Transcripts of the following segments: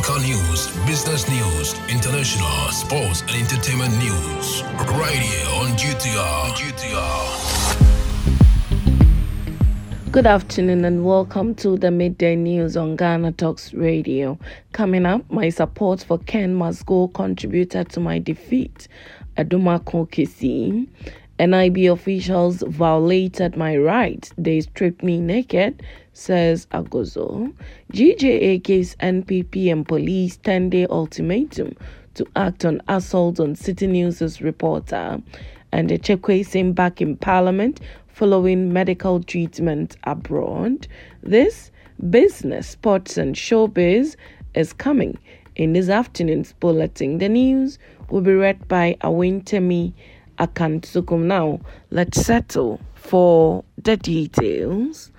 Local news, business news, international, sports, and entertainment news. Right here on GTR. GTR. Good afternoon and welcome to the midday news on Ghana Talks Radio. Coming up, my support for Ken must go contributed to my defeat. Adomako Kissi. NIB officials violated my rights. They stripped me naked, says Agordzo. GJA gives NPP and police 10 day ultimatum to act on assault on Citi News' reporter. And the Chekwe back in Parliament following medical treatment abroad. This business, sports, and showbiz is coming in this afternoon's bulletin. The news will be read by Awentemi Akansukum. Now, let's settle for the details.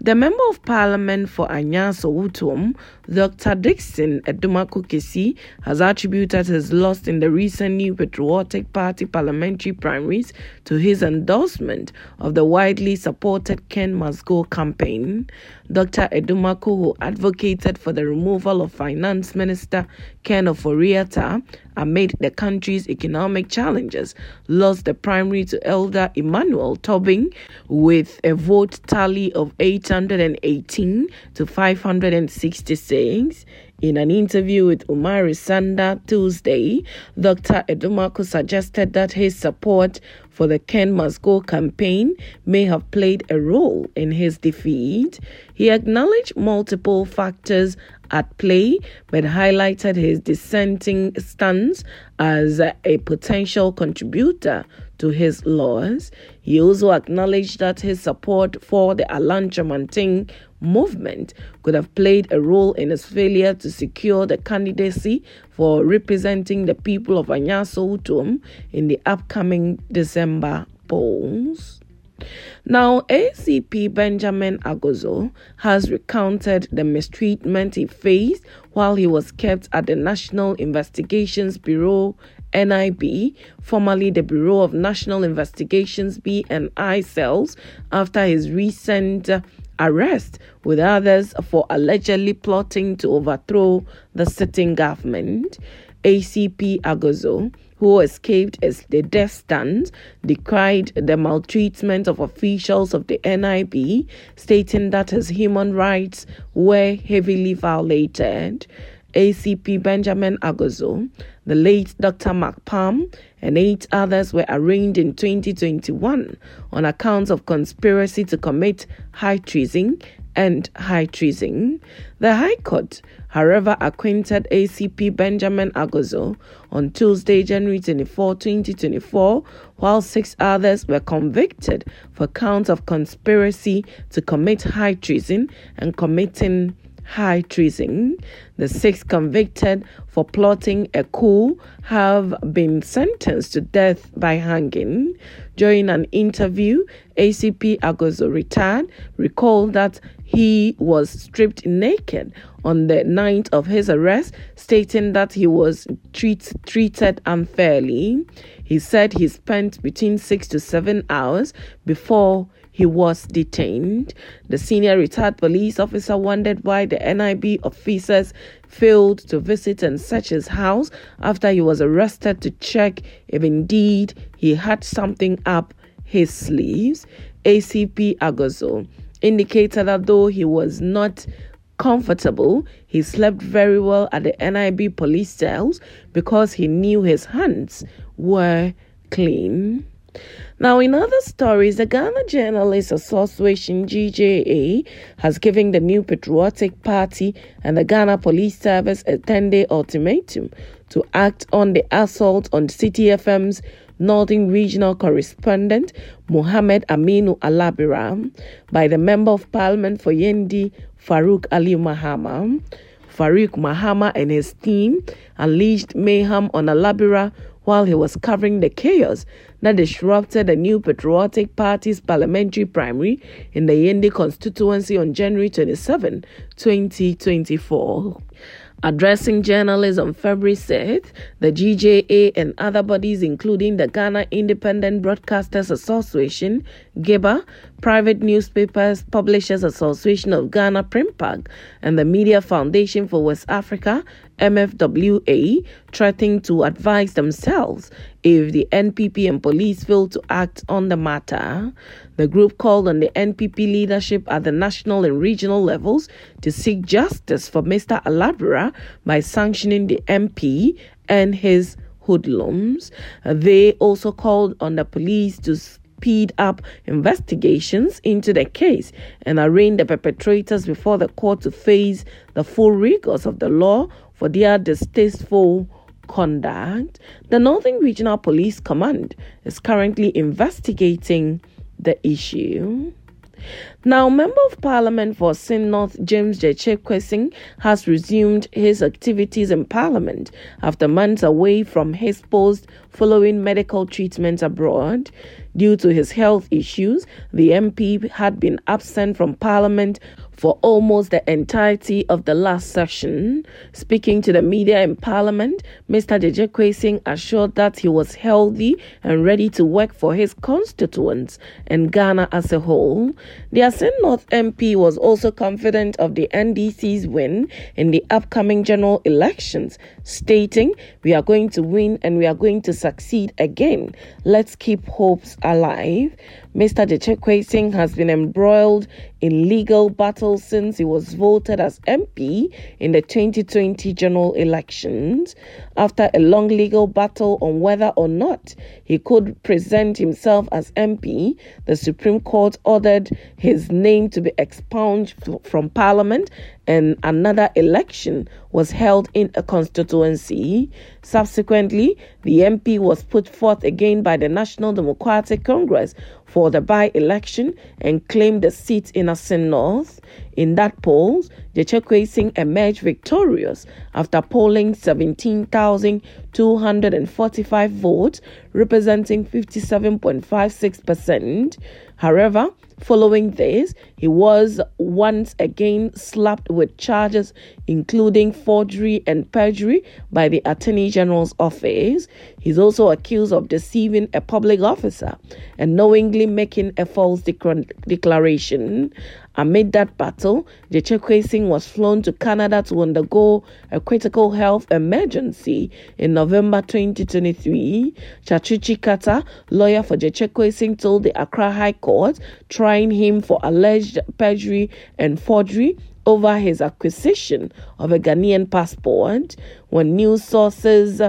The Member of Parliament for Anyaso Utum, Dr. Dixon Adomako Kissi, has attributed his loss in the recent New Patriotic Party parliamentary primaries to his endorsement of the widely supported Ken Must Go campaign. Dr. Adomako, who advocated for the removal of Finance Minister Ken Ofori-Atta amid the country's economic challenges, lost the primary to Elder Emmanuel Tobing with a vote tally of 818 to 566. In an interview with Umaru Sanda Tuesday, Dr. Adomako suggested that his support for the Ken Must Go campaign may have played a role in his defeat. He acknowledged multiple factors at play, but highlighted his dissenting stance as a potential contributor to his loss. He also acknowledged that his support for the Alan Kyerematen movement could have played a role in his failure to secure the candidacy for representing the people of Anyaa-Sowutuom in the upcoming December polls. Now, ACP Benjamin Agordzo has recounted the mistreatment he faced while he was kept at the National Investigations Bureau NIB, formerly the Bureau of National Investigations BNI cells, after his recent arrest, with others for allegedly plotting to overthrow the sitting government. ACP Agordzo, who escaped as the death stand, decried the maltreatment of officials of the NIB, stating that his human rights were heavily violated. ACP Benjamin Agordzo, the late Dr. Mac-Palm, and eight others were arraigned in 2021 on accounts of conspiracy to commit high treason and high treason. The High Court, however, acquitted ACP Benjamin Agordzo on Tuesday, January 24, 2024, while six others were convicted for counts of conspiracy to commit high treason and committing high treason. The six convicted for plotting a coup have been sentenced to death by hanging. During an interview, ACP Agordzo retired recalled that he was stripped naked on the night of his arrest, stating that he was treat, treated unfairly. He said he spent between six to seven hours before he was detained. The senior retired police officer wondered why the NIB officers failed to visit and search his house after he was arrested to check if indeed he had something up his sleeves. ACP Agordzo indicated that though he was not comfortable, he slept very well at the NIB police cells because he knew his hands were clean. Now, in other stories, the Ghana Journalists Association GJA has given the New Patriotic Party and the Ghana Police Service a 10 day ultimatum to act on the assault on Citi FM's Northern Regional Correspondent Mohammed Aminu Alabira by the Member of Parliament for Yendi Farouk Ali Mahama. Farouk Mahama and his team unleashed mayhem on Alabira while he was covering the chaos that disrupted the new Patriotic Party's parliamentary primary in the Yendi constituency on January 27, 2024. Addressing journalists on February 6th, the GJA and other bodies, including the Ghana Independent Broadcasters Association, GIBA, Private Newspapers Publishers Association of Ghana, PRINPAG, and the Media Foundation for West Africa, MFWA, threatening to advise themselves if the NPP and police fail to act on the matter. The group called on the NPP leadership at the national and regional levels to seek justice for Mr. Alabira by sanctioning the MP and his hoodlums. They also called on the police to speed up investigations into the case and arraign the perpetrators before the court to face the full rigors of the law for their distasteful conduct. The Northern Regional Police Command is currently investigating the issue. Now, Member of Parliament for Assin North James Gyakye has resumed his activities in Parliament after months away from his post following medical treatment abroad. Due to his health issues, the MP had been absent from Parliament for almost the entirety of the last session. Speaking to the media in Parliament, Mr. Gyakye assured that he was healthy and ready to work for his constituents and Ghana as a whole. The Assin North MP was also confident of the NDC's win in the upcoming general elections, stating, We are going to win and we are going to succeed again. Let's keep hopes alive. Mr. Gyakye has been embroiled in legal battles since he was voted as MP in the 2020 general elections. After a long legal battle on whether or not he could present himself as MP, the Supreme Court ordered his name to be expunged from Parliament and another election was held in a constituency. Subsequently, the MP was put forth again by the National Democratic Congress for the by election and claimed the seat in Assin North. In that poll, Gyakye emerged victorious after polling 17,245 votes, representing 57.56%. However, Following this, he was once again slapped with charges including forgery and perjury by the Attorney General's office. He's also accused of deceiving a public officer and knowingly making a false declaration. Amid that battle, Singh was flown to Canada to undergo a critical health emergency in November 2023. Tsatsu Tsikata, lawyer for Singh, told the Accra High Court, trying him for alleged perjury and forgery over his acquisition of a Ghanaian passport. When news sources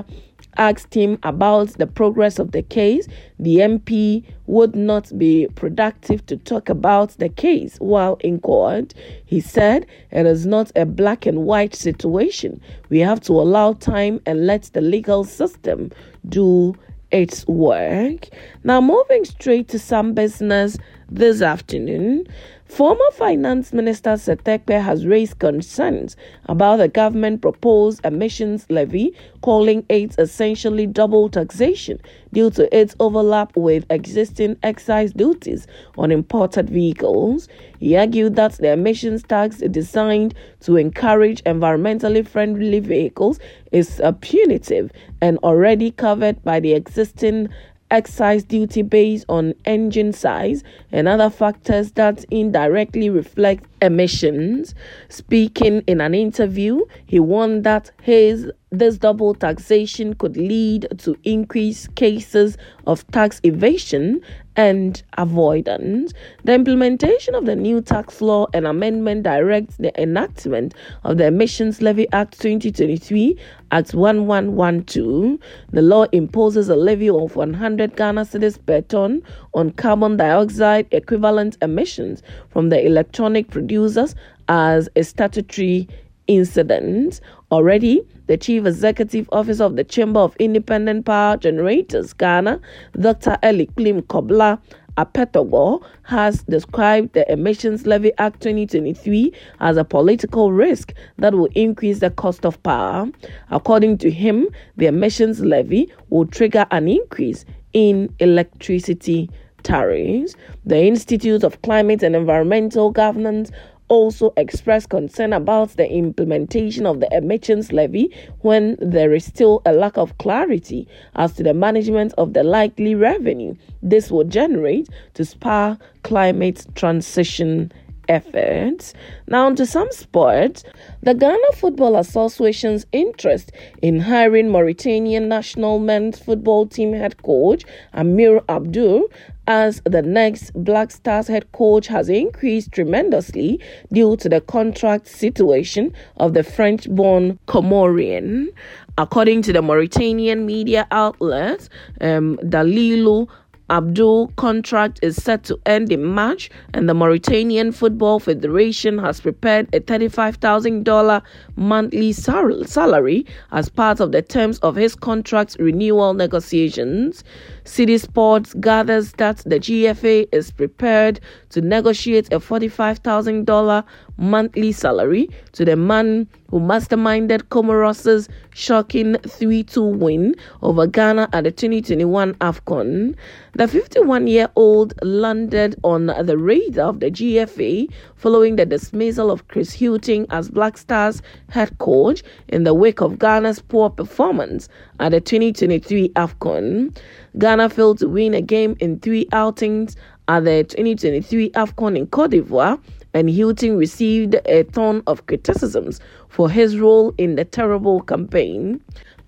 asked him about the progress of the case, the MP would not be productive to talk about the case while in court. He said it is not a black and white situation. We have to allow time and let the legal system do its work. Now, moving straight to some business this afternoon. Former Finance Minister Seth Terkper has raised concerns about the government proposed emissions levy, calling it essentially double taxation due to its overlap with existing excise duties on imported vehicles. He argued that the emissions tax designed to encourage environmentally friendly vehicles is punitive and already covered by the existing excise duty based on engine size and other factors that indirectly reflect emissions. Speaking in an interview, he warned that his this double taxation could lead to increased cases of tax evasion and avoidance. The implementation of the new tax law and amendment directs the enactment of the Emissions Levy Act 2023 Act 1112. The law imposes a levy of 100 Ghana cedis per ton on carbon dioxide equivalent emissions from the electronic producers as a statutory incident. Already, the Chief Executive Officer of the Chamber of Independent Power Generators, Ghana, Dr. Eli Klim Kobla Apetogo, has described the Emissions Levy Act 2023 as a political risk that will increase the cost of power. According to him, the emissions levy will trigger an increase in electricity tariffs. The Institute of Climate and Environmental Governance also expressed concern about the implementation of the emissions levy when there is still a lack of clarity as to the management of the likely revenue this will generate to spur climate transition efforts. Now, to some sports, the Ghana Football Association's interest in hiring Mauritanian national men's football team head coach Amir Abdou as the next Black Stars head coach has increased tremendously due to the contract situation of the French born Comorian. According to the Mauritanian media outlet, um, Dalilu Abdou contract is set to end in March, and the Mauritanian Football Federation has prepared a $35,000 monthly salary as part of the terms of his contract renewal negotiations. Citi Sports gathers that the GFA is prepared to negotiate a $45,000 monthly salary to the man who masterminded Comoros' shocking 3 2 win over Ghana at the 2021 AFCON. The 51 year old landed on the radar of the GFA following the dismissal of Chris Hughton as Black Stars head coach in the wake of Ghana's poor performance at the 2023 AFCON. Ghana failed to win a game in three outings at the 2023 AFCON in Cote d'Ivoire and Hughton received a ton of criticisms for his role in the terrible campaign.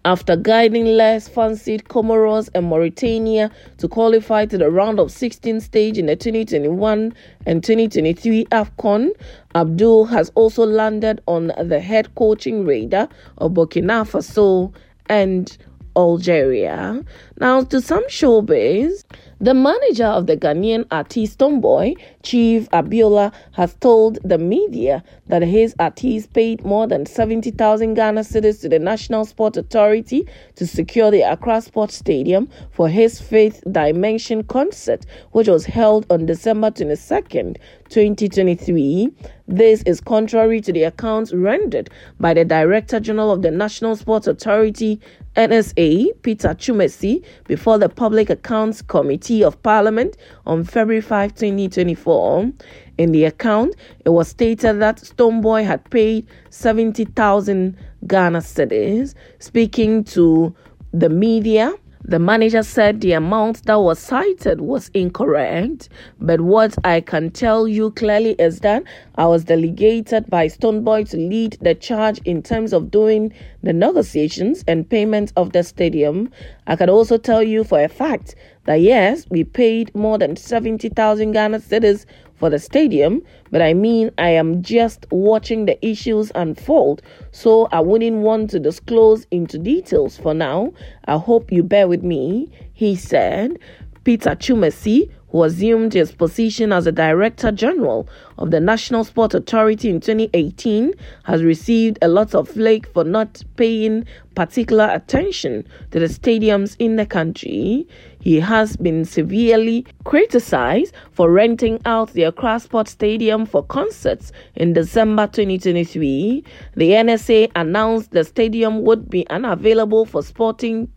After guiding less fancied Comoros and Mauritania to qualify to the round of 16 stage in the 2021 and 2023 AFCON, Abdou has also landed on the head coaching radar of Burkina Faso and Algeria. Now, to some showbiz, the manager of the Ghanaian artist Stonebwoy, Chief Abiola, has told the media that his artist paid more than 70,000 Ghana cedis to the National Sport Authority to secure the Accra Sports Stadium for his Fifth Dimension concert, which was held on December 22nd, 2023. This is contrary to the accounts rendered by the Director General of the National Sports Authority, NSA, Peter Twumasi, before the Public Accounts Committee of Parliament on February 5, 2024. In the account, it was stated that Stonebwoy had paid 70,000 Ghana cedis. Speaking to the media, the manager said the amount that was cited was incorrect, but what I can tell you clearly is that I was delegated by Stonebwoy to lead the charge in terms of doing the negotiations and payment of the stadium. I can also tell you for a fact that yes, we paid more than 70,000 Ghana cedis for the stadium, but I mean, I am just watching the issues unfold, so I wouldn't want to disclose into details for now. I hope you bear with me, he said. Peter Twumasi, who assumed his position as the Director General of the National Sport Authority in 2018, has received a lot of flake for not paying particular attention to the stadiums in the country. He has been severely criticized for renting out the Accra Sports Stadium for concerts in December 2023. The NSA announced the stadium would be unavailable for sporting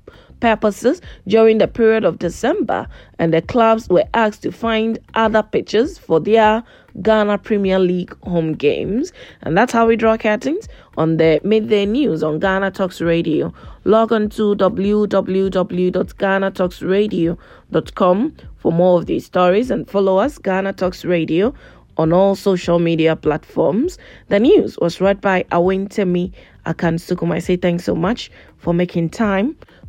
purposes during the period of December, and the clubs were asked to find other pitches for their Ghana Premier League home games. And that's how we draw curtains on the midday news on Ghana Talks Radio. Log on to www.ghanatalksradio.com for more of these stories and follow us, Ghana Talks Radio, on all social media platforms. The news was read by Awentemi Akansukum. I say thanks so much for making time.